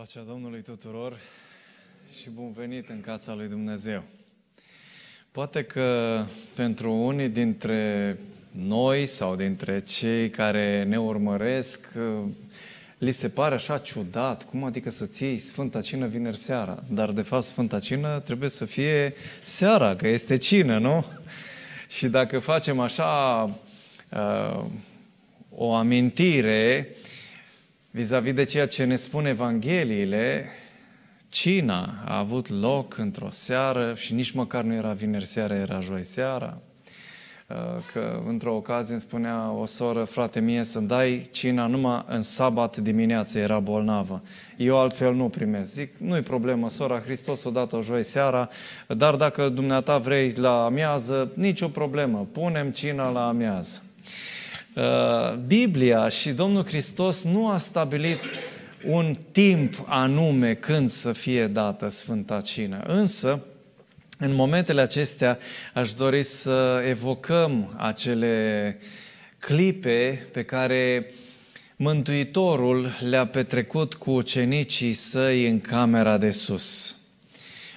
Pacea Domnului tuturor și bun venit în casa lui Dumnezeu. Poate că pentru unii dintre noi sau dintre cei care ne urmăresc, li se pare așa ciudat, cum adică să ții Sfânta Cină vineri seara? Dar de fapt Sfânta Cină trebuie să fie seara, că este cină, nu? Și dacă facem așa uh, o amintire, Vis-a-vis de ceea ce ne spun Evangheliile, cina a avut loc într-o seară și nici măcar nu era vineri seara, era joi seara. Uh, că într-o ocazie îmi spunea o soră, frate mie, să-mi dai cina numai în sabat dimineață, era bolnavă. Eu altfel nu primesc. Zic, nu-i problemă, sora Hristos o dat o joi seara, dar dacă dumneata vrei la amiază, nicio problemă, punem cina la amiază. Uh, Biblia și Domnul Hristos nu a stabilit un timp anume când să fie dată Sfânta Cină. Însă, în momentele acestea, aș dori să evocăm acele clipe pe care Mântuitorul le-a petrecut cu ucenicii săi în camera de sus.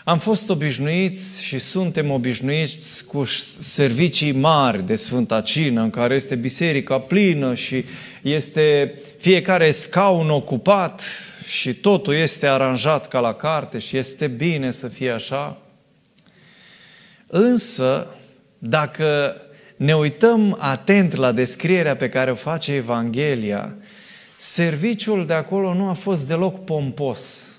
Am fost obișnuiți și suntem obișnuiți cu servicii mari de Sfânta Cină, în care este biserica plină și este fiecare scaun ocupat și totul este aranjat ca la carte și este bine să fie așa. Însă, dacă ne uităm atent la descrierea pe care o face Evanghelia, serviciul de acolo nu a fost deloc pompos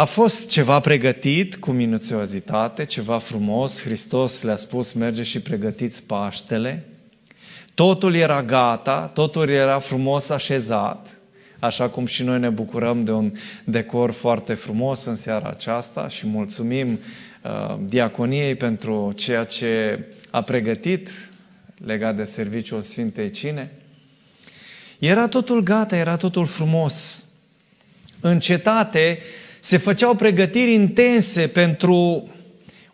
a fost ceva pregătit cu minuțiozitate, ceva frumos. Hristos le-a spus, merge și pregătiți Paștele. Totul era gata, totul era frumos așezat, așa cum și noi ne bucurăm de un decor foarte frumos în seara aceasta și mulțumim uh, diaconiei pentru ceea ce a pregătit legat de serviciul Sfintei Cine. Era totul gata, era totul frumos. În cetate se făceau pregătiri intense pentru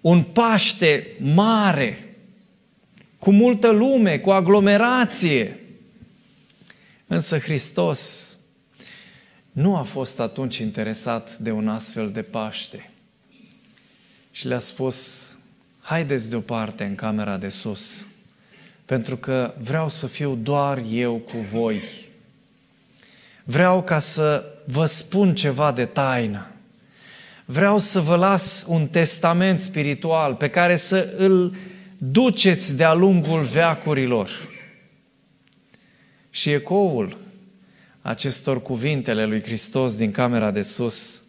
un Paște mare, cu multă lume, cu aglomerație. Însă Hristos nu a fost atunci interesat de un astfel de Paște. Și le-a spus, haideți deoparte în camera de sus, pentru că vreau să fiu doar eu cu voi. Vreau ca să vă spun ceva de taină vreau să vă las un testament spiritual pe care să îl duceți de-a lungul veacurilor. Și ecoul acestor cuvintele lui Hristos din camera de sus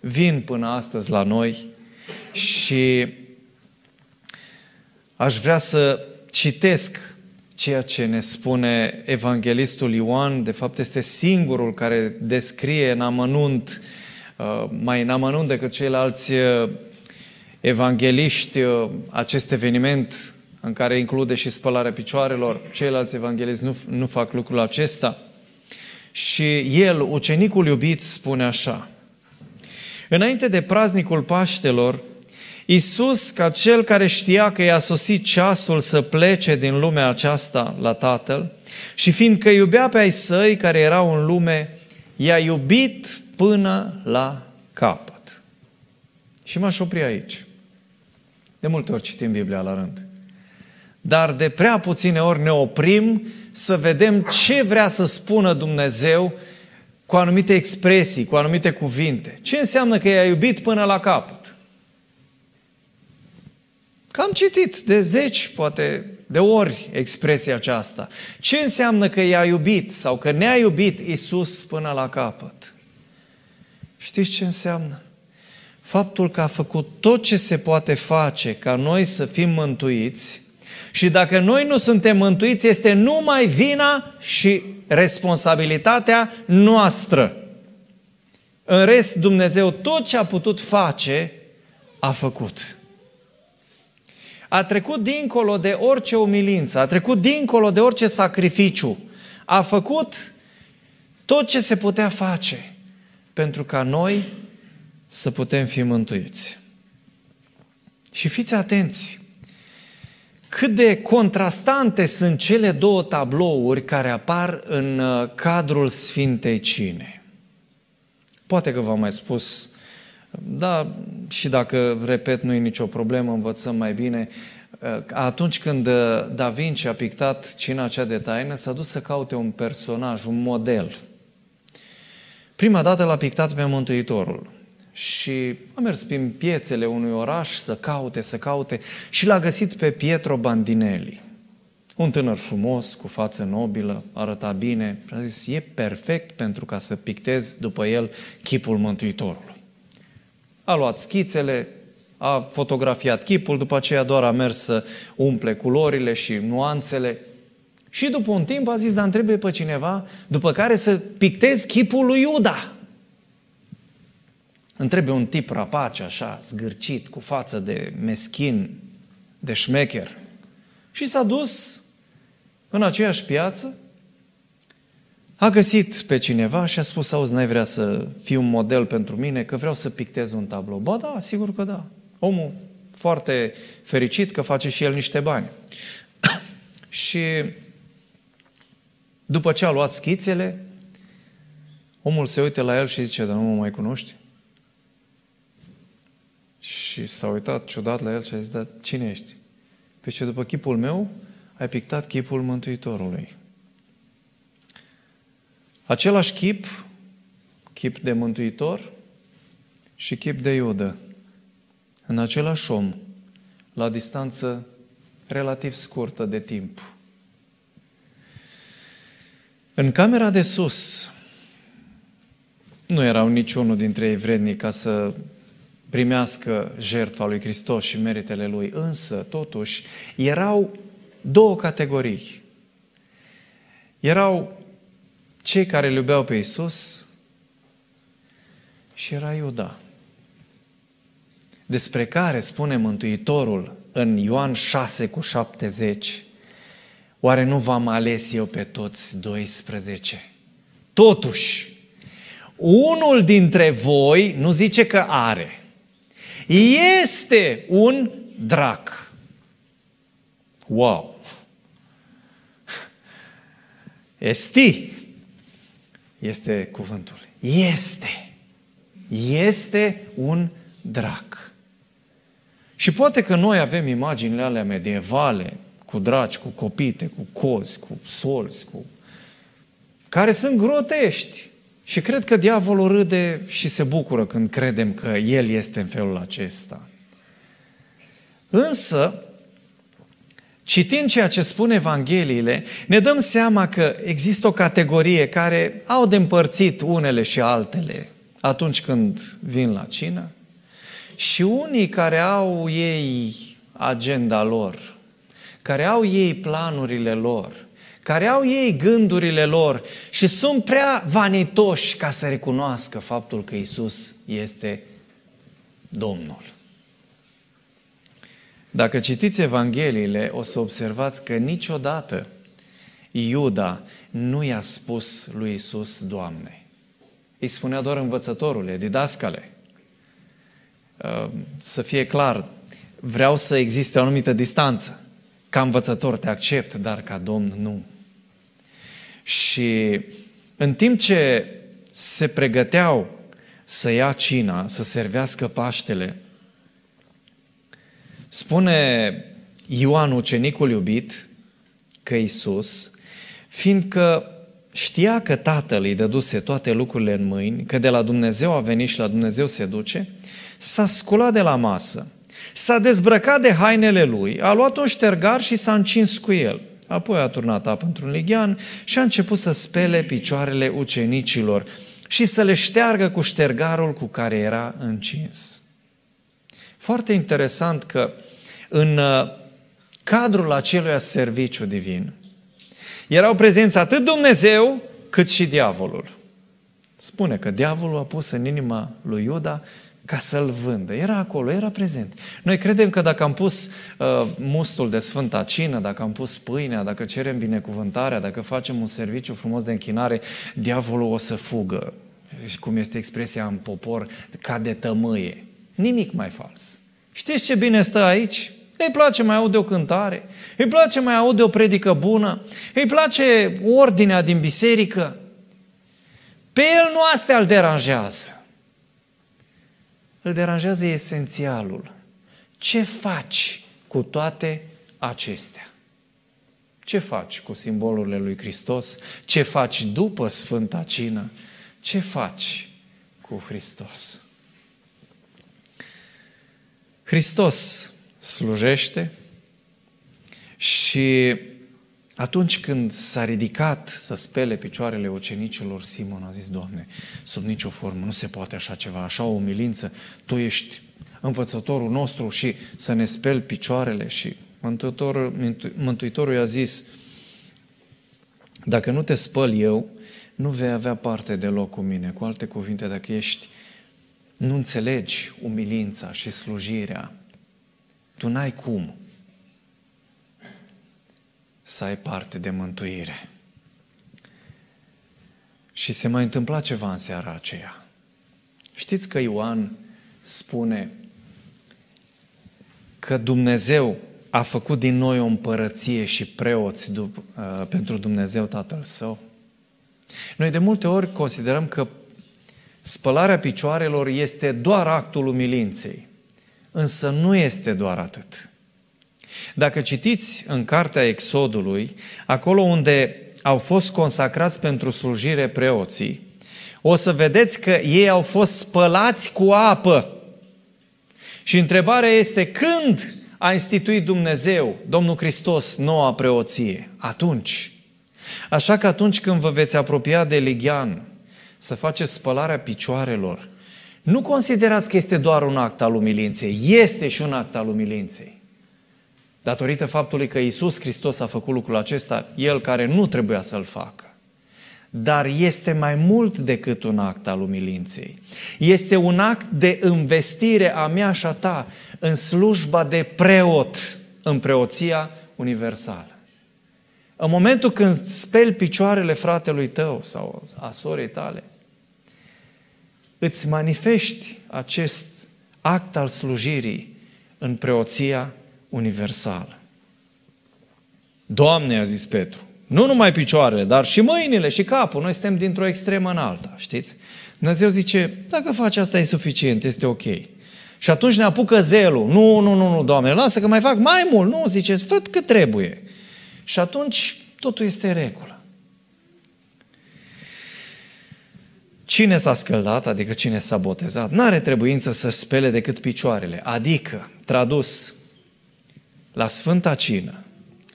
vin până astăzi la noi și aș vrea să citesc ceea ce ne spune evanghelistul Ioan, de fapt este singurul care descrie în amănunt uh, Uh, mai în amănunt decât ceilalți uh, evangeliști uh, acest eveniment în care include și spălarea picioarelor. Ceilalți evangeliști nu, nu fac lucrul acesta. Și el, ucenicul iubit, spune așa. Înainte de praznicul Paștelor, Iisus, ca cel care știa că i-a sosit ceasul să plece din lumea aceasta la Tatăl și fiindcă iubea pe ai săi care erau în lume, i-a iubit până la capăt. Și m-aș opri aici. De multe ori citim Biblia la rând. Dar de prea puține ori ne oprim să vedem ce vrea să spună Dumnezeu cu anumite expresii, cu anumite cuvinte. Ce înseamnă că i-a iubit până la capăt? Că am citit de zeci, poate de ori expresia aceasta. Ce înseamnă că i-a iubit sau că ne-a iubit Isus până la capăt? Știți ce înseamnă? Faptul că a făcut tot ce se poate face ca noi să fim mântuiți și dacă noi nu suntem mântuiți, este numai vina și responsabilitatea noastră. În rest, Dumnezeu tot ce a putut face, a făcut. A trecut dincolo de orice umilință, a trecut dincolo de orice sacrificiu. A făcut tot ce se putea face pentru ca noi să putem fi mântuiți. Și fiți atenți, cât de contrastante sunt cele două tablouri care apar în uh, cadrul Sfintei Cine. Poate că v-am mai spus, da, și dacă repet nu e nicio problemă, învățăm mai bine. Atunci când Da Vinci a pictat cina cea de taină, s-a dus să caute un personaj, un model. Prima dată l-a pictat pe Mântuitorul și a mers prin piețele unui oraș să caute, să caute și l-a găsit pe Pietro Bandinelli. Un tânăr frumos, cu față nobilă, arăta bine. A zis, e perfect pentru ca să pictez după el chipul Mântuitorului. A luat schițele, a fotografiat chipul, după aceea doar a mers să umple culorile și nuanțele. Și după un timp a zis, dar trebuie pe cineva după care să pictez chipul lui Iuda. Îmi trebuie un tip rapace, așa, zgârcit, cu față de meschin, de șmecher. Și s-a dus în aceeași piață, a găsit pe cineva și a spus, auzi, n-ai vrea să fii un model pentru mine, că vreau să pictez un tablou. Ba da, sigur că da. Omul foarte fericit că face și el niște bani. și după ce a luat schițele, omul se uită la el și zice, dar nu mă mai cunoști? Și s-a uitat ciudat la el și a zis, dar cine ești? Păi ce după chipul meu ai pictat chipul Mântuitorului. Același chip, chip de Mântuitor și chip de Iudă, în același om, la distanță relativ scurtă de timp. În camera de sus nu erau niciunul dintre ei vrednici ca să primească jertfa lui Hristos și meritele lui, însă, totuși, erau două categorii. Erau cei care îl iubeau pe Isus și era Iuda, despre care spune Mântuitorul în Ioan 6 cu 70, oare nu v-am ales eu pe toți 12? Totuși, unul dintre voi nu zice că are, este un drac. Wow! Esti este cuvântul. Este. Este un drac. Și poate că noi avem imaginile alea medievale, cu draci, cu copite, cu cozi, cu solzi, cu... care sunt grotești. Și cred că diavolul râde și se bucură când credem că el este în felul acesta. Însă, Citind ceea ce spun Evangheliile, ne dăm seama că există o categorie care au de împărțit unele și altele atunci când vin la cină și unii care au ei agenda lor, care au ei planurile lor, care au ei gândurile lor și sunt prea vanitoși ca să recunoască faptul că Isus este Domnul. Dacă citiți Evangheliile, o să observați că niciodată Iuda nu i-a spus lui Isus, Doamne. Îi spunea doar învățătorule, didascale. Uh, să fie clar, vreau să existe o anumită distanță. Ca învățător te accept, dar ca Domn nu. Și în timp ce se pregăteau să ia cina, să servească Paștele, Spune Ioan, ucenicul iubit, că Isus, fiindcă știa că Tatăl îi dăduse toate lucrurile în mâini, că de la Dumnezeu a venit și la Dumnezeu se duce, s-a sculat de la masă, s-a dezbrăcat de hainele lui, a luat un ștergar și s-a încins cu el. Apoi a turnat apă într-un lighean și a început să spele picioarele ucenicilor și să le șteargă cu ștergarul cu care era încins. Foarte interesant că în uh, cadrul acelui serviciu divin erau prezenți atât Dumnezeu cât și diavolul. Spune că diavolul a pus în inima lui Iuda ca să-l vândă. Era acolo, era prezent. Noi credem că dacă am pus uh, mustul de Sfânta Cină, dacă am pus pâinea, dacă cerem binecuvântarea, dacă facem un serviciu frumos de închinare, diavolul o să fugă. Și cum este expresia în popor, ca de tămâie. Nimic mai fals. Știți ce bine stă aici? Îi place mai aude o cântare, îi place mai aude o predică bună, îi place ordinea din biserică. Pe el nu astea îl deranjează. Îl deranjează esențialul. Ce faci cu toate acestea? Ce faci cu simbolurile lui Hristos? Ce faci după Sfânta Cină? Ce faci cu Hristos? Hristos slujește și atunci când s-a ridicat să spele picioarele ucenicilor, Simon a zis, Doamne, sub nicio formă, nu se poate așa ceva, așa o umilință, Tu ești învățătorul nostru și să ne speli picioarele și Mântuitorul, Mântuitorul i-a zis, dacă nu te spăl eu, nu vei avea parte deloc cu mine. Cu alte cuvinte, dacă ești, nu înțelegi umilința și slujirea, tu n-ai cum să ai parte de mântuire. Și se mai întâmpla ceva în seara aceea. Știți că Ioan spune că Dumnezeu a făcut din noi o împărăție și preoți uh, pentru Dumnezeu Tatăl Său. Noi de multe ori considerăm că spălarea picioarelor este doar actul umilinței, însă nu este doar atât. Dacă citiți în cartea Exodului, acolo unde au fost consacrați pentru slujire preoții, o să vedeți că ei au fost spălați cu apă. Și întrebarea este când a instituit Dumnezeu, Domnul Hristos, noua preoție? Atunci. Așa că atunci când vă veți apropia de Ligian, să faceți spălarea picioarelor, nu considerați că este doar un act al umilinței, este și un act al umilinței. Datorită faptului că Isus Hristos a făcut lucrul acesta, El care nu trebuia să-l facă. Dar este mai mult decât un act al umilinței. Este un act de investire a mea și a ta în slujba de preot, în preoția universală. În momentul când speli picioarele fratelui tău sau a sorei tale, îți manifesti acest act al slujirii în preoția universală. Doamne, a zis Petru, nu numai picioarele, dar și mâinile și capul. Noi suntem dintr-o extremă în alta, știți? Dumnezeu zice, dacă faci asta e suficient, este ok. Și atunci ne apucă zelul. Nu, nu, nu, nu, Doamne, lasă că mai fac mai mult. Nu, zice, fă cât trebuie. Și atunci totul este în regulă. Cine s-a scăldat, adică cine s-a botezat, n-are trebuință să spele decât picioarele. Adică, tradus, la Sfânta Cină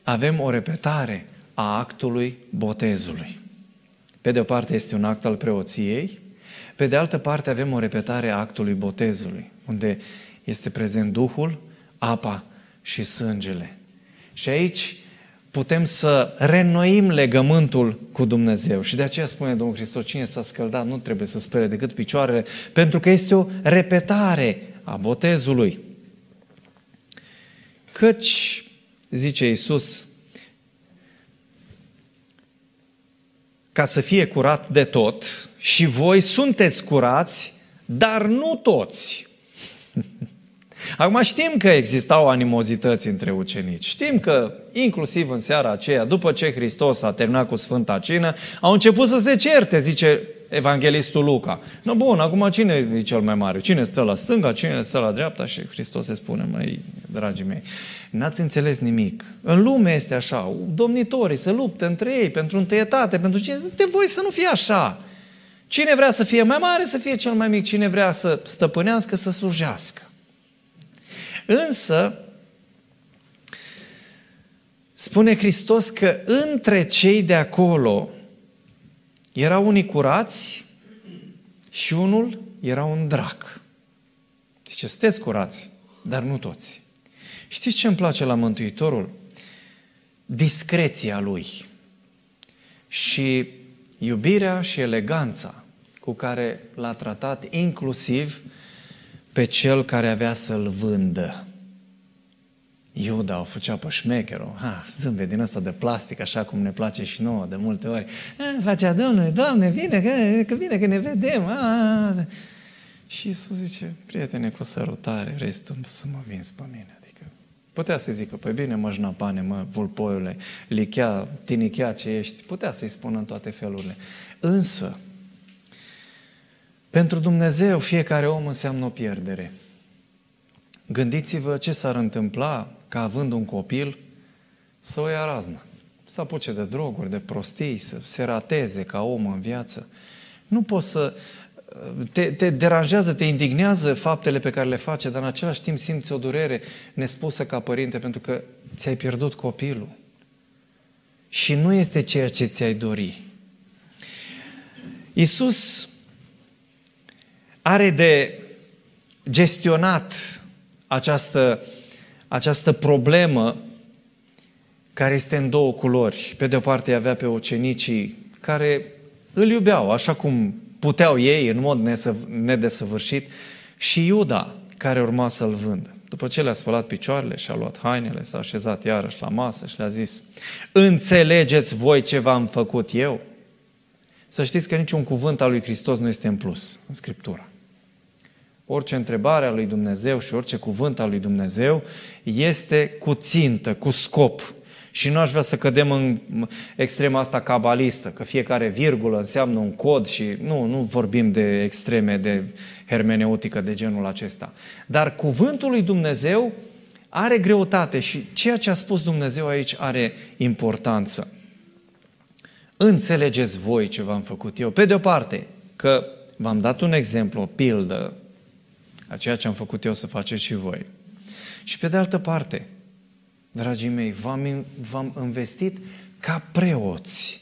avem o repetare a actului botezului. Pe de o parte este un act al preoției, pe de altă parte avem o repetare a actului botezului, unde este prezent Duhul, apa și sângele. Și aici putem să renoim legământul cu Dumnezeu. Și de aceea spune Domnul Hristos, cine s-a scăldat nu trebuie să spere decât picioarele, pentru că este o repetare a botezului. Căci, zice Iisus, ca să fie curat de tot, și voi sunteți curați, dar nu toți. Acum știm că existau animozități între ucenici. Știm că, inclusiv în seara aceea, după ce Hristos a terminat cu Sfânta Cină, au început să se certe, zice evanghelistul Luca. No, bun, acum cine e cel mai mare? Cine stă la stânga, cine stă la dreapta? Și Hristos se spune, măi, dragii mei, n-ați înțeles nimic. În lume este așa, domnitorii se luptă între ei pentru întâietate, pentru cine de voi să nu fie așa. Cine vrea să fie mai mare, să fie cel mai mic. Cine vrea să stăpânească, să slujească. Însă, spune Hristos că între cei de acolo erau unii curați și unul era un drac. Deci sunteți curați, dar nu toți. Știți ce îmi place la Mântuitorul? Discreția lui și iubirea și eleganța cu care l-a tratat inclusiv pe cel care avea să-l vândă. Iuda o făcea pe șmecherul, ha, zâmbet din ăsta de plastic, așa cum ne place și nouă de multe ori. A, facea Domnului, Doamne, vine, că, că vine, că ne vedem. A, și Iisus zice, prietene, cu sărutare, restul să mă vinzi pe mine. Adică putea să zică, păi bine, mă jnapane, mă vulpoiule, lichea, tinichea ce ești. Putea să-i spună în toate felurile. Însă, Pentru Dumnezeu fiecare om înseamnă o pierdere. Gândiți-vă ce s-ar întâmpla ca având un copil să o ia raznă, să apuce de droguri, de prostii, să se rateze ca om în viață. Nu poți să... Te, te deranjează, te indignează faptele pe care le face, dar în același timp simți o durere nespusă ca părinte pentru că ți-ai pierdut copilul. Și nu este ceea ce ți-ai dori. Iisus are de gestionat această, această problemă care este în două culori. Pe de o parte avea pe ucenicii care îl iubeau așa cum puteau ei în mod nedesăvârșit și Iuda care urma să-l vândă. După ce le-a spălat picioarele și a luat hainele, s-a așezat iarăși la masă și le-a zis Înțelegeți voi ce v-am făcut eu? Să știți că niciun cuvânt al lui Hristos nu este în plus în Scriptură. Orice întrebare a lui Dumnezeu și orice cuvânt al lui Dumnezeu este cu țintă, cu scop. Și nu aș vrea să cădem în extrema asta cabalistă, că fiecare virgulă înseamnă un cod și nu, nu vorbim de extreme de hermeneutică de genul acesta. Dar cuvântul lui Dumnezeu are greutate și ceea ce a spus Dumnezeu aici are importanță. Înțelegeți voi ce v-am făcut eu. Pe de o parte, că v-am dat un exemplu, o pildă, a ceea ce am făcut eu să faceți și voi. Și pe de altă parte, dragii mei, v-am, v-am investit ca preoți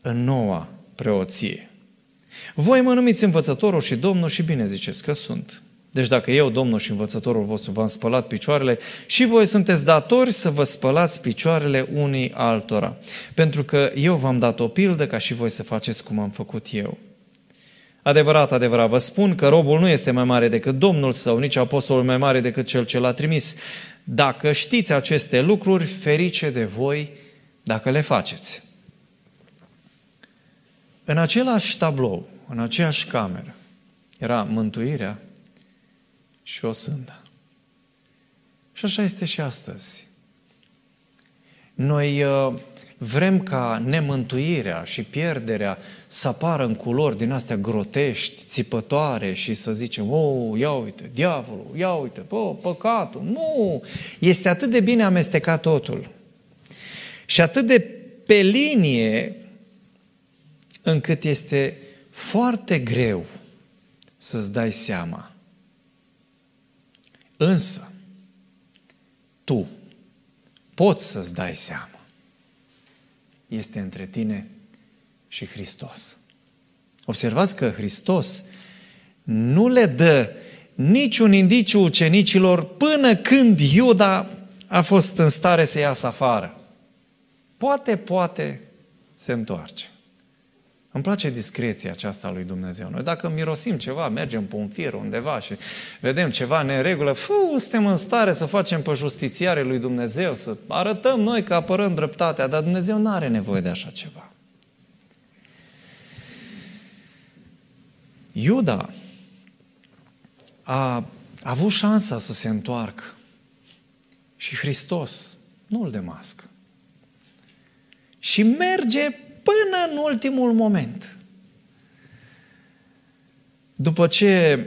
în noua preoție. Voi mă numiți învățătorul și domnul și bine ziceți că sunt. Deci dacă eu, Domnul și învățătorul vostru, v-am spălat picioarele, și voi sunteți datori să vă spălați picioarele unii altora. Pentru că eu v-am dat o pildă ca și voi să faceți cum am făcut eu. Adevărat, adevărat, vă spun că robul nu este mai mare decât Domnul său, nici apostolul mai mare decât cel ce l-a trimis. Dacă știți aceste lucruri, ferice de voi dacă le faceți. În același tablou, în aceeași cameră, era mântuirea și o sândă. Și așa este și astăzi. Noi uh, vrem ca nemântuirea și pierderea să apară în culori din astea grotești, țipătoare și să zicem, oh, ia uite, diavolul, ia uite, oh, păcatul. Nu! Este atât de bine amestecat totul. Și atât de pe linie încât este foarte greu să-ți dai seama. Însă, tu poți să-ți dai seama este între tine și Hristos. Observați că Hristos nu le dă niciun indiciu ucenicilor până când Iuda a fost în stare să iasă afară. Poate, poate se întoarce. Îmi place discreția aceasta lui Dumnezeu. Noi dacă mirosim ceva, mergem pe un fir undeva și vedem ceva neregulă, fu, suntem în stare să facem pe justițiare lui Dumnezeu, să arătăm noi că apărăm dreptatea, dar Dumnezeu nu are nevoie de așa ceva. Iuda a, a avut șansa să se întoarcă și Hristos nu îl demască. Și merge până în ultimul moment. După ce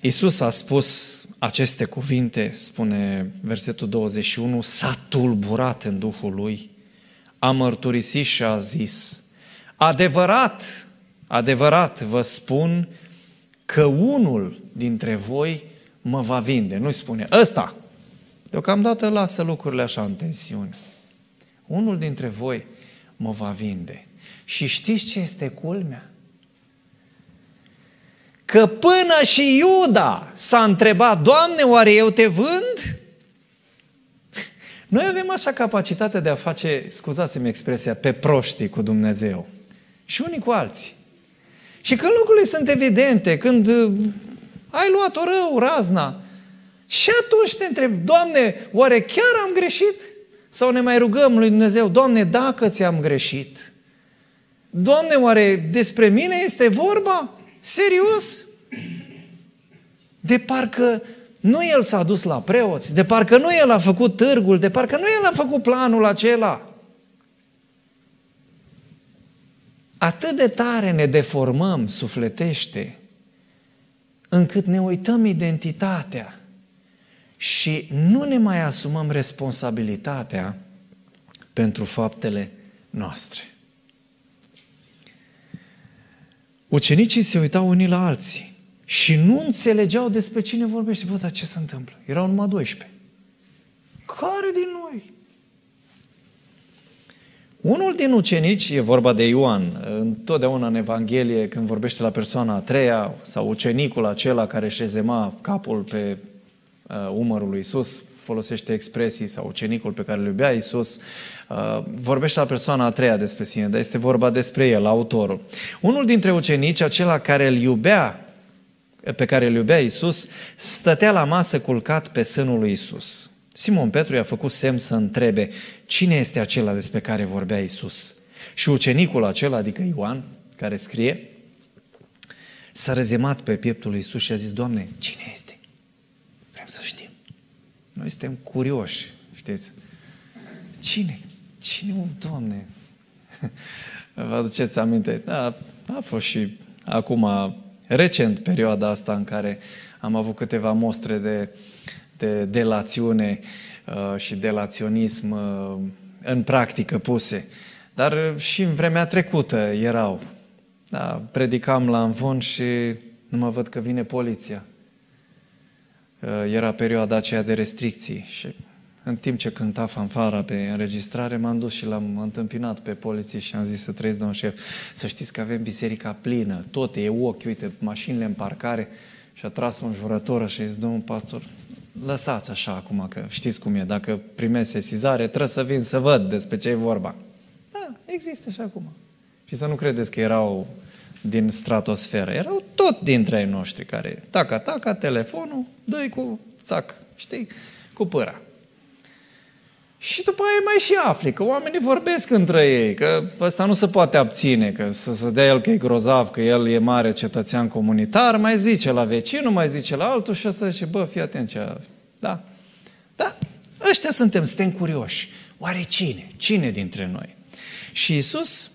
Isus a spus aceste cuvinte, spune versetul 21, s-a tulburat în Duhul lui, a mărturisit și a zis, adevărat, adevărat vă spun că unul dintre voi mă va vinde. Nu-i spune, ăsta, deocamdată lasă lucrurile așa în tensiune. Unul dintre voi mă va vinde. Și știți ce este culmea? Că până și Iuda s-a întrebat, Doamne, oare eu te vând? Noi avem așa capacitatea de a face, scuzați-mi expresia, pe proștii cu Dumnezeu. Și unii cu alții. Și când lucrurile sunt evidente, când uh, ai luat-o rău, razna, și atunci te întreb, Doamne, oare chiar am greșit? Sau ne mai rugăm lui Dumnezeu, Doamne, dacă ți-am greșit, Doamne, oare despre mine este vorba? Serios? De parcă nu el s-a dus la preoți, de parcă nu el a făcut târgul, de parcă nu el a făcut planul acela. Atât de tare ne deformăm sufletește încât ne uităm identitatea și nu ne mai asumăm responsabilitatea pentru faptele noastre. Ucenicii se uitau unii la alții și nu înțelegeau despre cine vorbește. Bă, dar ce se întâmplă? Erau numai 12. Care din noi? Unul din ucenici, e vorba de Ioan, întotdeauna în Evanghelie, când vorbește la persoana a treia, sau ucenicul acela care șezema capul pe uh, umărul lui Isus, folosește expresii, sau ucenicul pe care îl iubea Isus, uh, vorbește la persoana a treia despre sine, dar este vorba despre el, autorul. Unul dintre ucenici, acela care îl iubea, pe care îl iubea Isus, stătea la masă culcat pe sânul lui Isus. Simon Petru i-a făcut semn să întrebe cine este acela despre care vorbea Isus. Și ucenicul acela, adică Ioan, care scrie, s-a rezemat pe pieptul lui Isus și a zis, Doamne, cine este? Vrem să știm. Noi suntem curioși, știți? Cine? Cine un Doamne? Vă aduceți aminte? Da, a fost și acum, recent, perioada asta în care am avut câteva mostre de, de delațiune uh, și delaționism uh, în practică puse. Dar și în vremea trecută erau. Da, predicam la învon și nu mă văd că vine poliția. Uh, era perioada aceea de restricții și în timp ce cânta fanfara pe înregistrare, m-am dus și l-am întâmpinat pe poliție și am zis să trăiesc, domnul șef, să știți că avem biserica plină, tot e ochi, uite, mașinile în parcare și a tras un jurător și a zis, domnul pastor, lăsați așa acum, că știți cum e, dacă primesc sesizare, trebuie să vin să văd despre ce e vorba. Da, există și acum. Și să nu credeți că erau din stratosferă. Erau tot dintre ei noștri care, taca, taca, telefonul, dă cu țac, știi, cu pâra. Și după aia mai și afli că oamenii vorbesc între ei, că ăsta nu se poate abține, că să se dea el că e grozav, că el e mare cetățean comunitar, mai zice la vecinul, mai zice la altul și ăsta zice, bă, fii atent ce... Da, da, ăștia suntem, suntem curioși. Oare cine? Cine dintre noi? Și Isus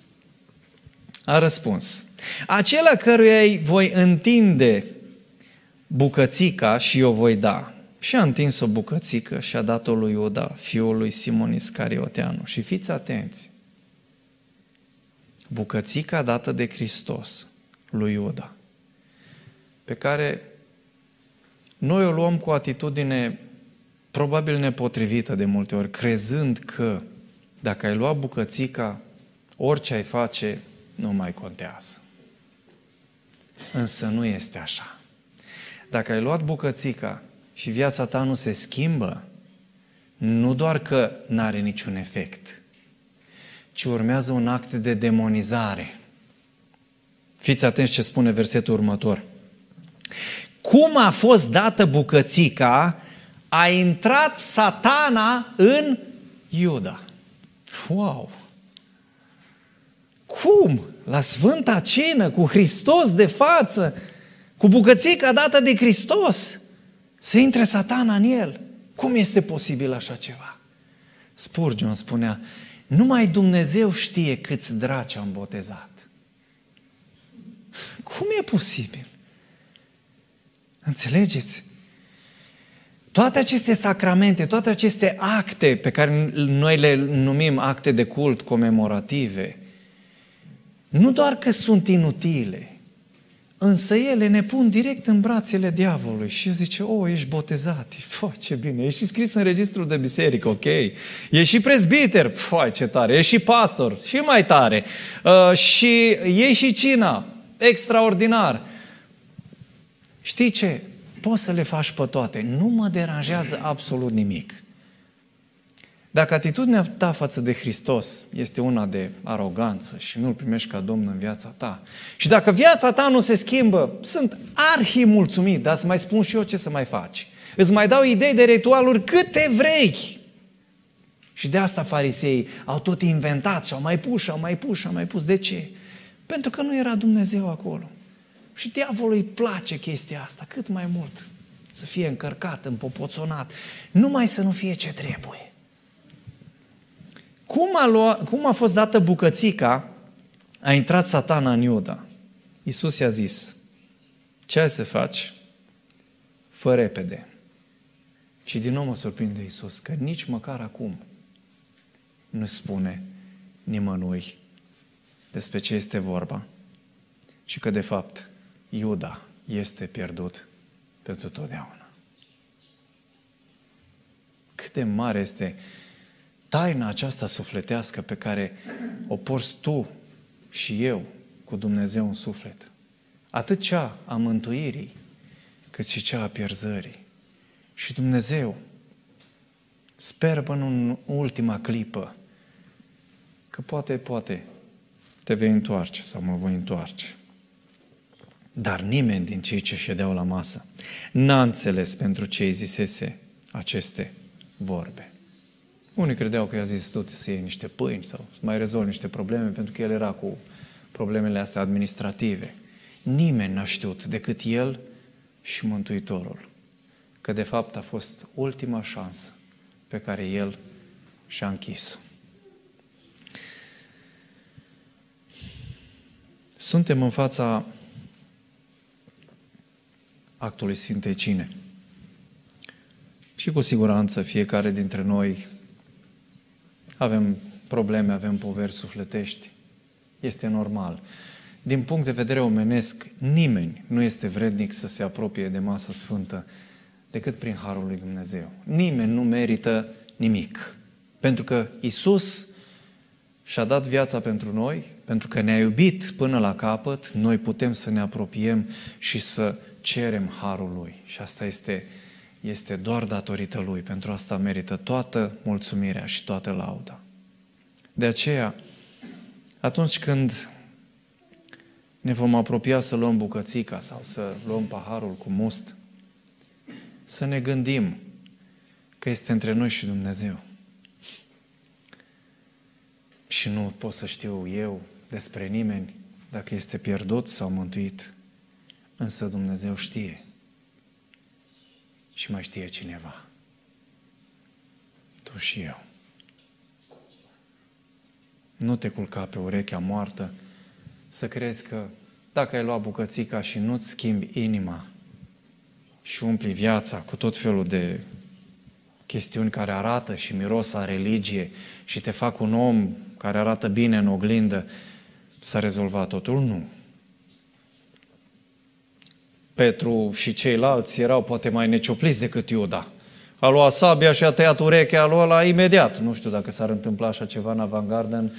a răspuns, acela căruia îi voi întinde bucățica și o voi da. Și a întins o bucățică și a dat-o lui Iuda, fiul lui Simon Iscarioteanu. Și fiți atenți, bucățica dată de Hristos lui Iuda, pe care noi o luăm cu o atitudine probabil nepotrivită de multe ori, crezând că dacă ai lua bucățica, orice ai face, nu mai contează. Însă nu este așa. Dacă ai luat bucățica și viața ta nu se schimbă, nu doar că nu are niciun efect, ci urmează un act de demonizare. Fiți atenți ce spune versetul următor. Cum a fost dată bucățica, a intrat satana în Iuda. Wow! Cum? La Sfânta Cină, cu Hristos de față, cu bucățica dată de Hristos, să intre satana în el. Cum este posibil așa ceva? Spurgeon spunea, numai Dumnezeu știe câți draci am botezat. Cum e posibil? Înțelegeți? Toate aceste sacramente, toate aceste acte pe care noi le numim acte de cult comemorative, nu doar că sunt inutile, însă ele ne pun direct în brațele diavolului și zice, o, ești botezat, Fă, ce bine, ești scris în registrul de biserică, ok, ești și prezbiter, Fă, ce tare, ești și pastor, și mai tare, uh, și e și cina, extraordinar. Știi ce? Poți să le faci pe toate, nu mă deranjează absolut nimic. Dacă atitudinea ta față de Hristos este una de aroganță și nu-L primești ca Domn în viața ta, și dacă viața ta nu se schimbă, sunt arhi mulțumit, dar să mai spun și eu ce să mai faci. Îți mai dau idei de ritualuri câte vrei. Și de asta farisei au tot inventat și au mai pus, și au mai pus, și au mai pus. De ce? Pentru că nu era Dumnezeu acolo. Și diavolul îi place chestia asta, cât mai mult. Să fie încărcat, împopoțonat, numai să nu fie ce trebuie. Cum a, lua, cum a fost dată bucățica, a intrat satana în Iuda. Iisus i-a zis, ce ai să faci? fă repede. Și din nou mă surprinde Iisus că nici măcar acum nu spune nimănui despre ce este vorba și că de fapt Iuda este pierdut pentru totdeauna. Cât de mare este taina aceasta sufletească pe care o porți tu și eu cu Dumnezeu în suflet. Atât cea a mântuirii, cât și cea a pierzării. Și Dumnezeu sper până în ultima clipă că poate, poate te vei întoarce sau mă voi întoarce. Dar nimeni din cei ce ședeau la masă n-a înțeles pentru ce îi zisese aceste vorbe. Unii credeau că i-a zis tot să iei niște pâini sau să mai rezolvi niște probleme, pentru că el era cu problemele astea administrative. Nimeni n-a știut decât el și Mântuitorul. Că de fapt a fost ultima șansă pe care el și-a închis-o. Suntem în fața actului Sfintei Cine. Și cu siguranță fiecare dintre noi avem probleme, avem poveri sufletești. Este normal. Din punct de vedere omenesc, nimeni nu este vrednic să se apropie de masa sfântă decât prin Harul lui Dumnezeu. Nimeni nu merită nimic. Pentru că Isus și-a dat viața pentru noi, pentru că ne-a iubit până la capăt, noi putem să ne apropiem și să cerem Harul Lui. Și asta este, este doar datorită Lui. Pentru asta merită toată mulțumirea și toată lauda. De aceea, atunci când ne vom apropia să luăm bucățica sau să luăm paharul cu must, să ne gândim că este între noi și Dumnezeu. Și nu pot să știu eu despre nimeni dacă este pierdut sau mântuit. Însă Dumnezeu știe. Și mai știe cineva. Tu și eu. Nu te culca pe urechea moartă să crezi că dacă ai luat bucățica și nu-ți schimbi inima și umpli viața cu tot felul de chestiuni care arată și miros a religie și te fac un om care arată bine în oglindă, s-a rezolvat totul? Nu. Petru și ceilalți erau poate mai neciopliți decât Iuda. A luat sabia și a tăiat urechea lui ăla imediat. Nu știu dacă s-ar întâmpla așa ceva în Avangarden,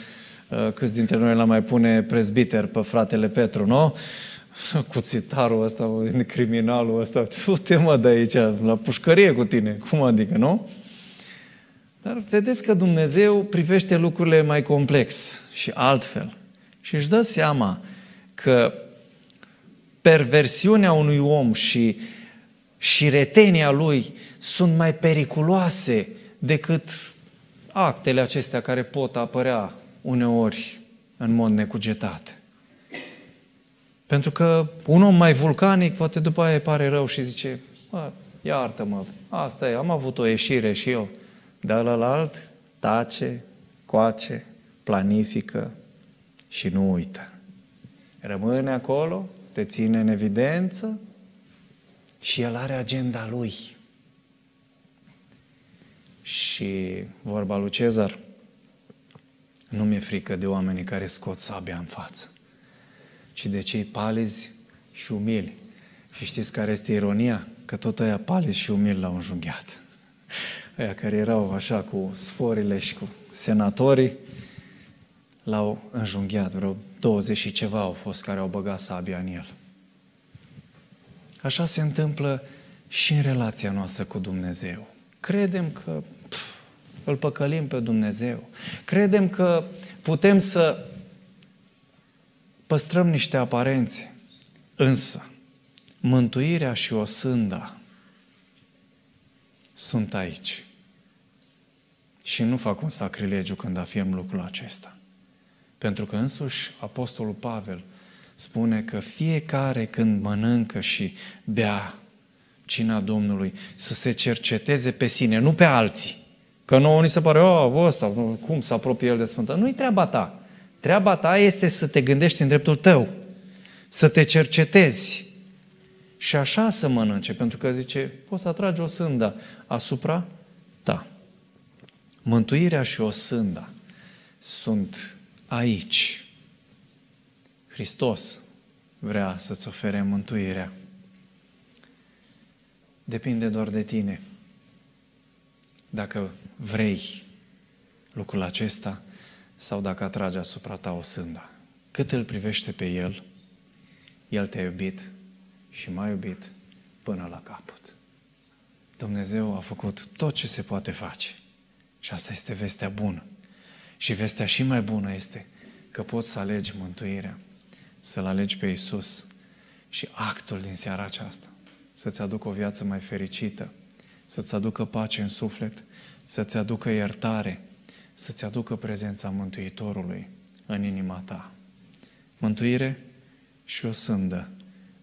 uh, câți dintre noi l-am mai pune prezbiter pe fratele Petru, nu? Cuțitarul ăsta, criminalul ăsta, tu mă de aici, la pușcărie cu tine. Cum adică, nu? Dar vedeți că Dumnezeu privește lucrurile mai complex și altfel. Și își dă seama că perversiunea unui om și, și retenia lui sunt mai periculoase decât actele acestea care pot apărea uneori în mod necugetat. Pentru că un om mai vulcanic poate după aia pare rău și zice, iartă-mă, asta e, am avut o ieșire și eu. Dar la alt tace, coace, planifică și nu uită. Rămâne acolo te ține în evidență și el are agenda lui. Și vorba lui Cezar, nu mi-e frică de oamenii care scot sabia în față, ci de cei palizi și umili. Și știți care este ironia? Că tot aia palizi și umili l-au înjunghiat. Aia care erau așa cu sforile și cu senatorii, l-au înjunghiat. Vreo 20 și ceva au fost care au băgat sabia în el. Așa se întâmplă și în relația noastră cu Dumnezeu. Credem că pf, îl păcălim pe Dumnezeu. Credem că putem să păstrăm niște aparențe. Însă, mântuirea și o sânda sunt aici. Și nu fac un sacrilegiu când afirm lucrul acesta. Pentru că însuși Apostolul Pavel spune că fiecare când mănâncă și bea cina Domnului să se cerceteze pe sine, nu pe alții. Că nouă ni se pare, oh, ăsta, cum să apropie el de Sfântă? Nu-i treaba ta. Treaba ta este să te gândești în dreptul tău, să te cercetezi și așa să mănânce, pentru că zice, poți să atragi o sândă asupra ta. Mântuirea și o sânda sunt aici. Hristos vrea să-ți ofere mântuirea. Depinde doar de tine. Dacă vrei lucrul acesta sau dacă atrage asupra ta o sânda. Cât îl privește pe El, El te-a iubit și m-a iubit până la capăt. Dumnezeu a făcut tot ce se poate face. Și asta este vestea bună. Și vestea și mai bună este că poți să alegi mântuirea, să-L alegi pe Isus și actul din seara aceasta să-ți aducă o viață mai fericită, să-ți aducă pace în suflet, să-ți aducă iertare, să-ți aducă prezența Mântuitorului în inima ta. Mântuire și o sândă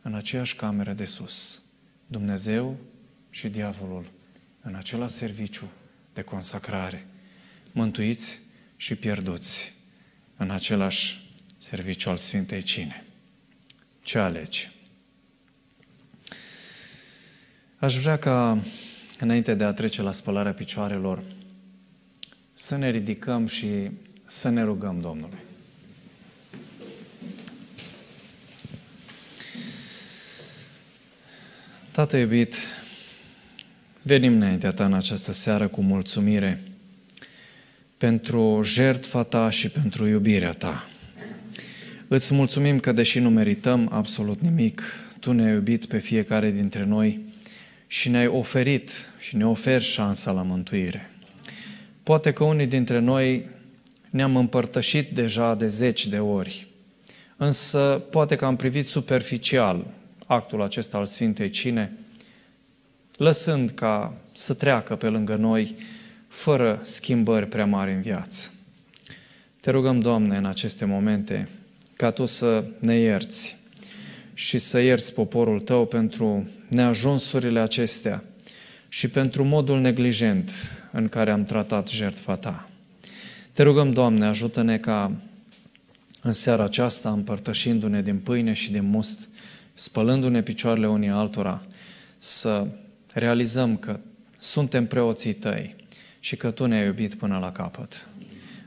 în aceeași cameră de sus. Dumnezeu și diavolul în același serviciu de consacrare. Mântuiți și pierduți în același serviciu al Sfintei Cine. Ce alegi? Aș vrea ca, înainte de a trece la spălarea picioarelor, să ne ridicăm și să ne rugăm Domnului. Tată iubit, venim înaintea Ta în această seară cu mulțumire pentru jertfa Ta și pentru iubirea Ta. Îți mulțumim că, deși nu merităm absolut nimic, Tu ne-ai iubit pe fiecare dintre noi și ne-ai oferit și ne oferi șansa la mântuire. Poate că unii dintre noi ne-am împărtășit deja de zeci de ori, însă poate că am privit superficial actul acesta al Sfintei Cine, lăsând ca să treacă pe lângă noi fără schimbări prea mari în viață. Te rugăm, Doamne, în aceste momente, ca Tu să ne ierți și să ierți poporul Tău pentru neajunsurile acestea și pentru modul neglijent în care am tratat jertfa Ta. Te rugăm, Doamne, ajută-ne ca în seara aceasta, împărtășindu-ne din pâine și din must, spălându-ne picioarele unii altora, să realizăm că suntem preoții Tăi și că Tu ne-ai iubit până la capăt.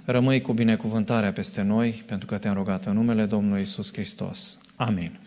Rămâi cu binecuvântarea peste noi, pentru că te-am rugat în numele Domnului Isus Hristos. Amin.